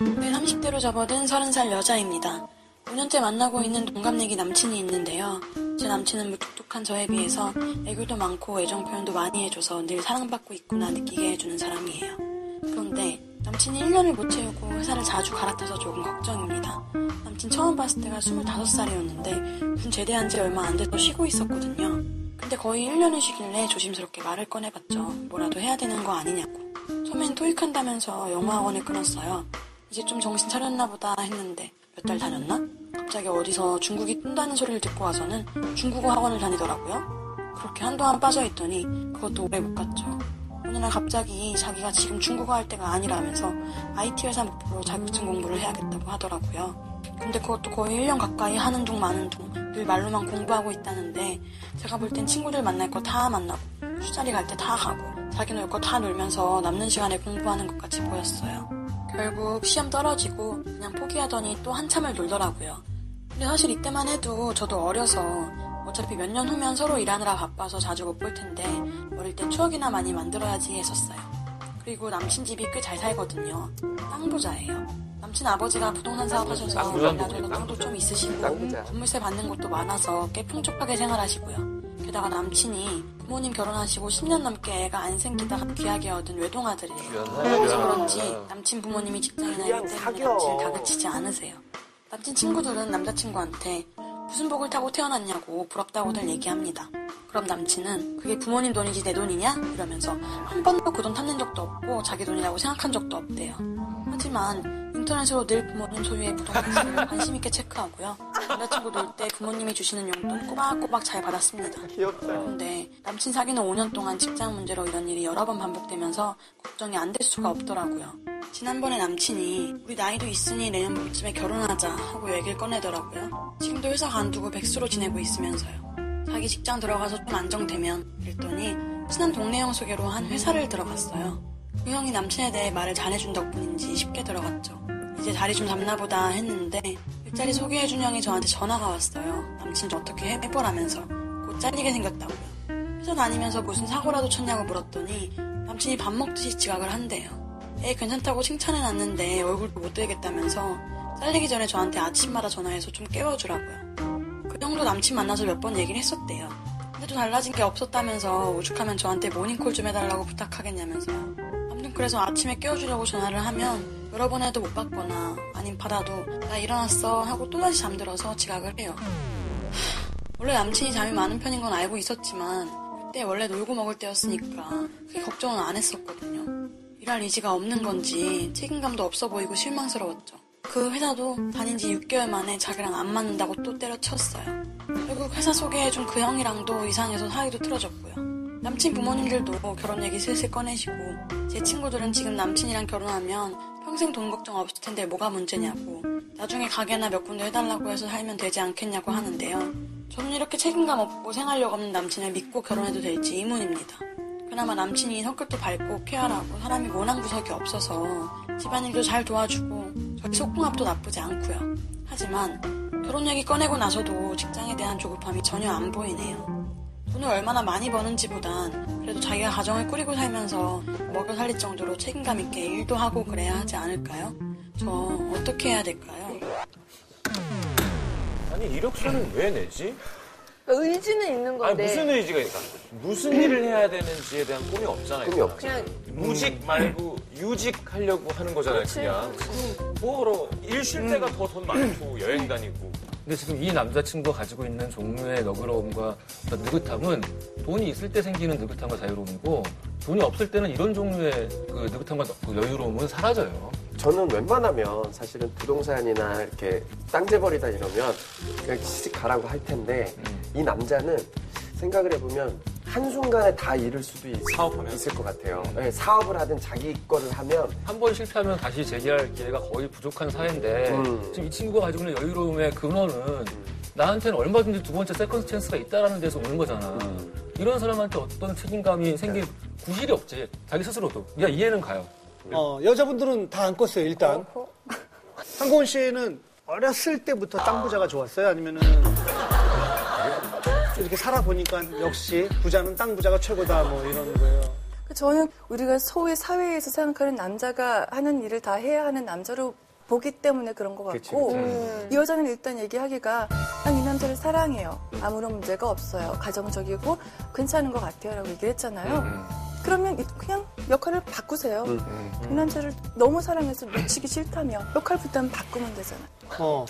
네, 30대로 접어든 30살 여자입니다. 5년째 만나고 있는 동갑내기 남친이 있는데요. 제 남친은 무뚝뚝한 저에 비해서 애교도 많고 애정 표현도 많이 해줘서 늘 사랑받고 있구나 느끼게 해주는 사람이에요. 그런데 남친이 1년을 못 채우고 회사를 자주 갈아타서 조금 걱정입니다. 남친 처음 봤을 때가 25살이었는데 군 제대한 지 얼마 안 돼서 쉬고 있었거든요. 근데 거의 1년을 쉬길래 조심스럽게 말을 꺼내봤죠. 뭐라도 해야 되는 거 아니냐고. 처음엔 토익한다면서 영어학원을 끊었어요. 이제 좀 정신 차렸나 보다 했는데 몇 달 다녔나? 갑자기 어디서 중국이 뜬다는 소리를 듣고 와서는 중국어 학원을 다니더라고요. 그렇게 한동안 빠져있더니 그것도 오래 못 갔죠. 어느 날 갑자기 자기가 지금 중국어 할 때가 아니라면서 IT 회사 목표로 자격증 공부를 해야겠다고 하더라고요. 근데 그것도 거의 1년 가까이 하는 둥 마는 둥 늘 말로만 공부하고 있다는데 제가 볼 땐 친구들 만날 거 다 만나고 술자리 갈 때 다 가고 자기 놀 거 다 놀면서 남는 시간에 공부하는 것 같이 보였어요. 결국 시험 떨어지고 그냥 포기하더니 또 한참을 놀더라고요. 근데 사실 이때만 해도 저도 어려서 어차피 몇 년 후면 서로 일하느라 바빠서 자주 못 볼 텐데 어릴 때 추억이나 많이 만들어야지 했었어요. 그리고 남친 집이 꽤 잘 살거든요. 땅 부자예요. 남친 아버지가 부동산 사업 하셔서 나중에 땅도 좀 있으시고 건물세 받는 곳도 많아서 꽤 풍족하게 생활하시고요. 게다가 남친이 부모님 결혼하시고 10년 넘게 애가 안 생기다가 귀하게 얻은 외동아들이에요. 그래서 그런지 남친 부모님이 직장이나 일 때문에 남친을 다그치지 않으세요. 남친 친구들은 남자친구한테 무슨 복을 타고 태어났냐고 부럽다고들 얘기합니다. 그럼 남친은 그게 부모님 돈이지 내 돈이냐? 이러면서 한 번도 그 돈 탐낸 적도 없고 자기 돈이라고 생각한 적도 없대요. 하지만 인터넷으로 늘 부모님 소유의 부동산을 관심 있게 체크하고요. 남자친구 놀 때 부모님이 주시는 용돈 꼬박꼬박 잘 받았습니다. 귀엽다. 그런데 남친 사귀는 5년 동안 직장 문제로 이런 일이 여러 번 반복되면서 걱정이 안 될 수가 없더라고요. 지난번에 남친이 우리 나이도 있으니 내년 봄쯤에 결혼하자 하고 얘기를 꺼내더라고요. 지금도 회사 간두고 백수로 지내고 있으면서요. 자기 직장 들어가서 좀 안정되면 그랬더니 친한 동네 형 소개로 한 회사를 들어갔어요. 그 형이 남친에 대해 말을 잘해준 덕분인지 쉽게 들어갔죠. 이제 자리 좀 잡나 보다 했는데 일자리 소개해준 형이 저한테 전화가 왔어요. 남친 좀 어떻게 해- 해보라면서 곧 잘리게 생겼다고요. 회사 다니면서 무슨 사고라도 쳤냐고 물었더니 남친이 밥 먹듯이 지각을 한대요. 애 괜찮다고 칭찬해놨는데 얼굴도 못 들겠다면서 잘리기 전에 저한테 아침마다 전화해서 좀 깨워주라고요. 그 형도 남친 만나서 몇 번 얘기를 했었대요. 근데도 달라진 게 없었다면서 오죽하면 저한테 모닝콜 좀 해달라고 부탁하겠냐면서요. 그래서 아침에 깨워주려고 전화를 하면 여러 번 해도 못 받거나 아님 받아도 나 일어났어 하고 또다시 잠들어서 지각을 해요. 하, 원래 남친이 잠이 많은 편인 건 알고 있었지만 그때 원래 놀고 먹을 때였으니까 크게 걱정은 안 했었거든요. 일할 의지가 없는 건지 책임감도 없어 보이고 실망스러웠죠. 그 회사도 다닌 지 6개월 만에 자기랑 안 맞는다고 또 때려쳤어요. 결국 회사 소개해준 그 형이랑도 이상해서 사이도 틀어졌고요. 남친 부모님들도 결혼 얘기 슬슬 꺼내시고 제 친구들은 지금 남친이랑 결혼하면 평생 돈 걱정 없을 텐데 뭐가 문제냐고 나중에 가게나 몇 군데 해달라고 해서 살면 되지 않겠냐고 하는데요. 저는 이렇게 책임감 없고 생활력 없는 남친을 믿고 결혼해도 될지 의문입니다. 그나마 남친이 성격도 밝고 쾌활하고 사람이 모낭구석이 없어서 집안일도 잘 도와주고 저희 속궁합도 나쁘지 않고요. 하지만 결혼 얘기 꺼내고 나서도 직장에 대한 조급함이 전혀 안 보이네요. 돈을 얼마나 많이 버는지 보단 그래도 자기가 가정을 꾸리고 살면서 먹여 살릴 정도로 책임감 있게 일도 하고 그래야 하지 않을까요? 저 어떻게 해야 될까요? 아니 이력서는 왜 내지? 의지는 있는 아니 건데. 무슨 의지가 있까 무슨 일을 해야 되는지에 대한 꿈이 없잖아요. 꿈이 없지. 그냥 무직 말고 유직 하려고 하는 거잖아요. 그냥 뭐로 일쉴 때가 더 돈 많고 여행 다니고. 근데 지금 이 남자친구가 가지고 있는 종류의 너그러움과 느긋함은 돈이 있을 때 생기는 느긋함과 자유로움이고 돈이 없을 때는 이런 종류의 그 느긋함과 그 여유로움은 사라져요. 저는 웬만하면 사실은 부동산이나 이렇게 땅 재벌이다 이러면 그냥 시집 가라고 할 텐데 이 남자는 생각을 해보면 한순간에 다 잃을 수도 있, 사업하면? 있을 것 같아요. 네, 사업을 하든 자기 거를 하면 한 번 실패하면 다시 재기할 기회가 거의 부족한 사회인데 음. 지금 이 친구가 가지고 있는 여유로움의 근원은 나한테는 얼마든지 두 번째 second chance가 있다라는 데서 오는 거잖아. 이런 사람한테 어떤 책임감이 생길 구실이 없지. 자기 스스로도. 야 이해는 가요. 어, 여자분들은 다 안 껐어요, 일단. 한고은 씨는 어렸을 때부터 땅 부자가 좋았어요? 아니면은 이렇게 살아보니까 역시 부자는 땅 부자가 최고다 뭐 이런 거예요. 저는 우리가 소위 사회에서 생각하는 남자가 하는 일을 다 해야 하는 남자로 보기 때문에 그런 것 같고 이 여자는 일단 얘기하기가 난 이 남자를 사랑해요. 아무런 문제가 없어요. 가정적이고 괜찮은 것 같아요. 라고 얘기를 했잖아요. 그러면 이- 그냥 역할을 바꾸세요. 이 남자를 너무 사랑해서 놓치기 싫다면 역할부터 한번 바꾸면 되잖아요. 어.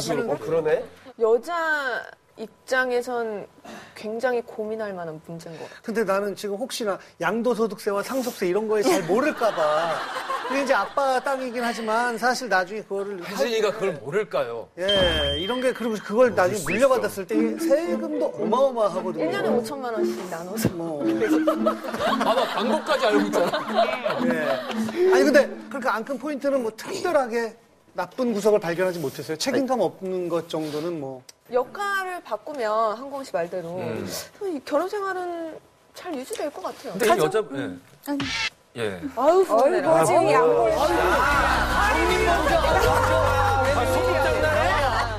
씨는 어, 그러네. 여자 입장에선 굉장히 고민할 만한 문제인 것 같아요. 근데 나는 지금 혹시나 양도소득세와 상속세 이런 거에 잘 모를까봐. 그게 이제 아빠 땅이긴 하지만 사실 나중에 그거를. 혜진이가 그걸 모를까요? 예, 이런 게, 그리고 그걸 나중에 물려받았을 때 세금도 어마어마하거든요. 1년에 5천만 원씩 나눠서. 뭐. 아마 광고까지 알고 있잖아. 예. 아니, 근데 그렇게 안큰 포인트는 뭐 특별하게 나쁜 구석을 발견하지 못했어요. 책임감 없는 것 정도는 뭐. 역할을 바꾸면 한공 씨 말대로 이 결혼 생활은 잘 유지될 것 같아요. 근데 이 여자, 예. 아니, 예. 아유, 서운해라. 지금 양보를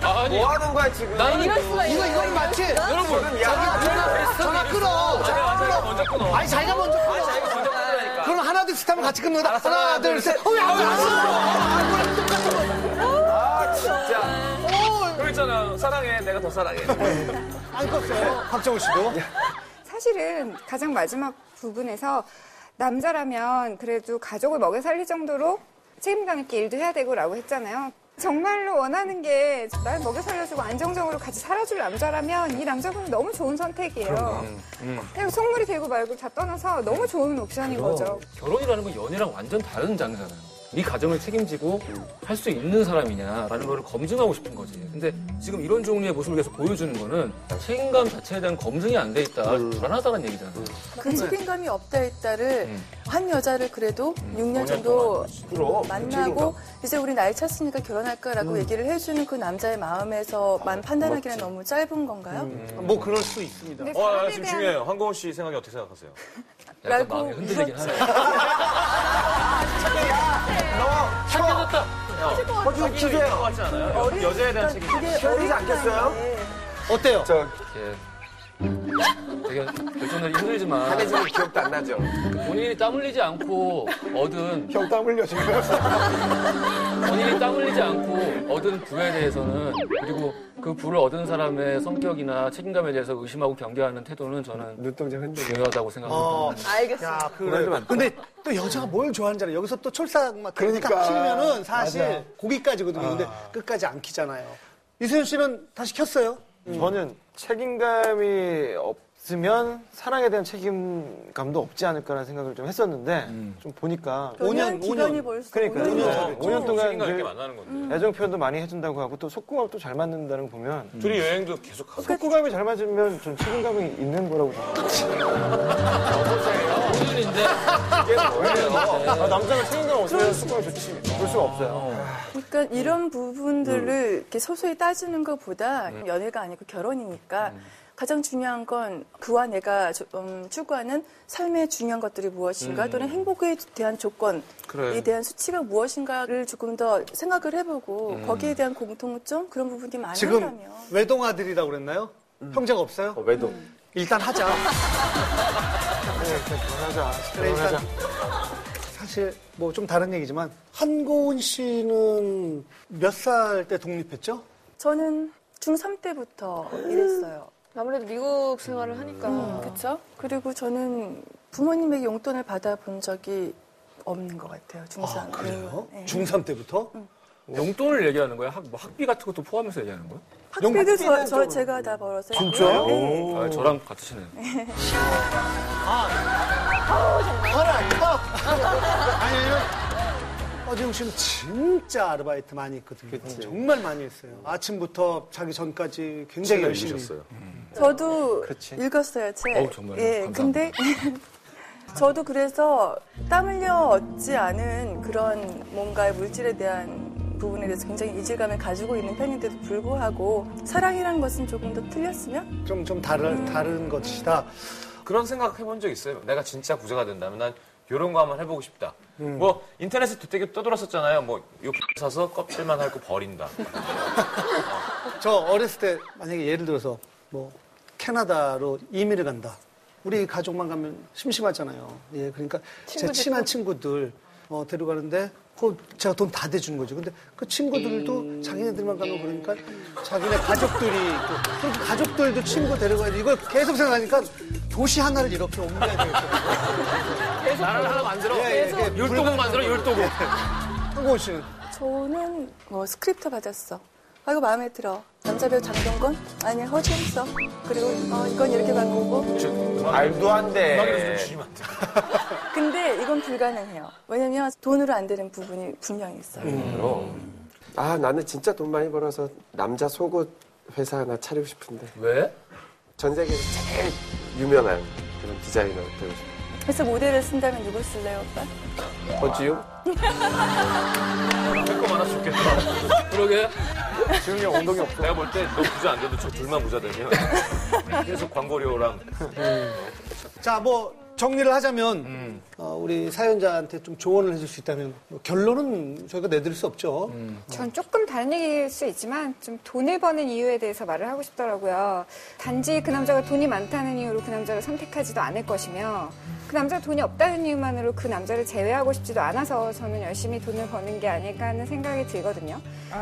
아니, 뭐 하는 거야, 지금? 나는 이럴 수가 이거, 이거 맞지? 여러분, 전화 끊어. 전화 끊어. 먼저 끊어. 아니, 자기가 먼저 끊어. 자기가 먼저 끊으라니까. 그럼 하나, 둘, 셋 하면 같이 끊는 거다. 하나, 둘, 셋. 어, 야, 아, 사랑해. 내가 더 사랑해. 안 껐어요. 박정우 씨도. 사실은 가장 마지막 부분에서 남자라면 그래도 가족을 먹여 살릴 정도로 책임감 있게 일도 해야 되고라고 했잖아요. 정말로 원하는 게 날 먹여 살려주고 안정적으로 같이 살아줄 남자라면 이 남자분은 너무 좋은 선택이에요. 그냥 속물이 되고 말고 다 떠나서 너무 좋은 옵션인 거죠. 결혼이라는 건 연애랑 완전 다른 장르잖아요. 네 가정을 책임지고 할 수 있는 사람이냐라는 걸 검증하고 싶은 거지. 근데 지금 이런 종류의 모습을 계속 보여주는 거는 책임감 자체에 대한 검증이 안 돼 있다. 불안하다는 얘기잖아. 그 책임감이 없다 했다를 음. 한 여자를 그래도 6년 정도 그럼. 만나고 이제 우리 나이 찼으니까 결혼할까라고 얘기를 해주는 그 남자의 마음에서만 판단하기는 너무 짧은 건가요? 뭐 그럴 수 있습니다. 어, 아, 지금 대한 중요해요. 한고은 씨 생각이 어떻게 생각하세요? 약간 라고 마음이 흔들리긴 하네. 착해졌다. 허준 기세요. 여- 여자에 대한 책임. 시원하지 않겠어요? 어때요? 저, 예. 되게 결정들이 힘들지만 한혜진은 기억도 안 나죠? 본인이 땀 흘리지 않고 얻은 형 땀 흘려, 지금. 본인이 땀 흘리지 않고 얻은 부에 대해서는 그리고 그 부를 얻은 사람의 성격이나 책임감에 대해서 의심하고 경계하는 태도는 저는 눈동자 흔들려. 중요하다고 생각합니다. 어, 알겠습니다. 야, 그래. 근데 또 여자가 뭘 좋아하는지 알아. 여기서 또 촐싹 막 그러니까. 딱 키면은 사실 맞아. 고기까지거든요. 근데 끝까지 안 키잖아요. 이수현 씨는 다시 켰어요? 저는 책임감이 없으면 사랑에 대한 책임감도 없지 않을까라는 생각을 좀 했었는데 좀 보니까 오 년, 연애한 기간이 년. 벌써 그러니까 5년이 5년, 5년 동안 책임감 있게 만나는 건데. 애정 표현도 많이 해준다고 하고 또 속궁합도 잘 맞는다는 거 보면 둘이 여행도 계속 가고. 속궁합이 잘 맞으면 좀 책임감이 있는 거라고 생각해요. 오늘인데 아, 남자가 책임감 없으면 속궁합 좋지. 볼 수가 없어요. 그러니까 이런 부분들을 이렇게 소소히 따지는 것보다 연애가 아니고 결혼이니까 가장 중요한 건 그와 내가 조- 음, 추구하는 삶의 중요한 것들이 무엇인가 또는 행복에 대한 조건에 그래. 대한 수치가 무엇인가를 조금 더 생각을 해보고 거기에 대한 공통점 그런 부분이 지금 많다면 외동 아들이라고 그랬나요? 형제가 없어요? 어, 왜도. 일단 하자. 결혼하자. 그래, 일단 결혼하자. 사실 뭐 좀 다른 얘기지만 한고은 씨는 몇 살 때 독립했죠? 저는 중3 때부터 일했어요. 아무래도 미국 생활을 하니까. 그렇죠? 그리고 저는 부모님에게 용돈을 받아본 적이 없는 것 같아요. 중3. 아, 그래요? 네. 중3 때부터? 용돈을 얘기하는 거야? 학, 뭐 학비 같은 것도 포함해서 얘기하는 거야? 학비도 저, 저 제가 다 벌어서 진짜요? 네. 아, 저랑 같으시네요. 아니, 왜냐면 어지용 씨는 진짜 아르바이트 많이 했거든요. 정말 많이 했어요. 아침부터 자기 전까지 굉장히 열심히. 읽으셨어요. 저도 그렇지. 읽었어요, 책. 어우, 정말요? 예, 감사합니다. 근데 저도 그래서 땀 흘려 얻지 않은 그런 뭔가의 물질에 대한 부분에 대해서 굉장히 이질감을 가지고 있는 편인데도 불구하고 사랑이란 것은 조금 더 틀렸으면 좀, 좀 다른, 다른 것이다. 그런 생각 해본 적 있어요? 내가 진짜 부자가 된다면 난 이런 거 한번 해보고 싶다. 뭐 인터넷에 되게 떠돌았었잖아요. 뭐 이거 사서 껍질만 핥고 버린다. 저 어렸을 때 만약에 예를 들어서 뭐 캐나다로 이민을 간다. 우리 가족만 가면 심심하잖아요. 예, 그러니까 제 친한 친구들 어, 데려가는데 그 제가 돈 다 대준 거죠. 근데 그 친구들도 자기네들만 가면 그러니까 자기네 가족들이 또 그렇게 가족들도 친구 데려가야지 이걸 계속 생각하니까 도시 하나를 이렇게 옮겨야 되겠어요. 나라를 하나 만들어. 예, 예, 예. 율도국 만들어, 율도국. 한고은 씨는 저는 뭐 스크립트 받았어. 아, 이거 마음에 들어. 남자 배우 장동건? 아니야, 허재밌어. 그리고 어, 이건 이렇게 바꾸고. 말도 안좀 돼. 주시면 안 돼요? 근데 이건 불가능해요. 왜냐면 돈으로 안 되는 부분이 분명히 있어요. 아 나는 진짜 돈 많이 벌어서 남자 속옷 회사 하나 차리고 싶은데 왜? 전 세계에서 제일 유명한 그런 디자이너 되고 싶어. 그래서 모델을 쓴다면 누굴 쓸래요, 오빠? 허지웅? 할거 많아 죽겠다. 그러게. 지웅이 형 엉덩이 없어. 내가 볼 때 너 부자 안 돼도 저 둘만 부자 되면 계속 광고료랑 자, 뭐 정리를 하자면 어, 우리 사연자한테 좀 조언을 해줄 수 있다면 뭐 결론은 저희가 내드릴 수 없죠. 전 조금 다른 얘기일 수 있지만 좀 돈을 버는 이유에 대해서 말을 하고 싶더라고요. 단지 그 남자가 돈이 많다는 이유로 그 남자를 선택하지도 않을 것이며 그 남자가 돈이 없다는 이유만으로 그 남자를 제외하고 싶지도 않아서 저는 열심히 돈을 버는 게 아닐까 하는 생각이 들거든요.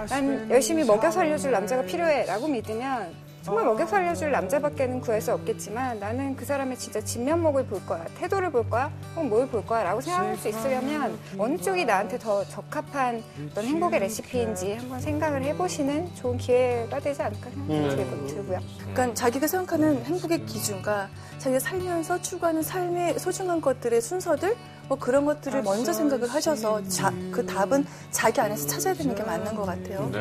난 열심히 먹여 살려줄 남자가 필요해라고 믿으면 정말 먹여 살려줄 남자밖에는 구할 수 없겠지만 나는 그 사람의 진짜 진면목을 볼 거야. 태도를 볼 거야. 혹은 뭘 볼 거야. 라고 생각할 수 있으려면 어느 쪽이 나한테 더 적합한 어떤 행복의 레시피인지 한번 생각을 해보시는 좋은 기회가 되지 않을까 생각이 들고, 들고요. 그러니까 자기가 생각하는 행복의 기준과 자기가 살면서 추구하는 삶의 소중한 것들의 순서들 뭐 그런 것들을 먼저 생각을 하셔서 자, 그 답은 자기 안에서 찾아야 되는 게 맞는 것 같아요. 네.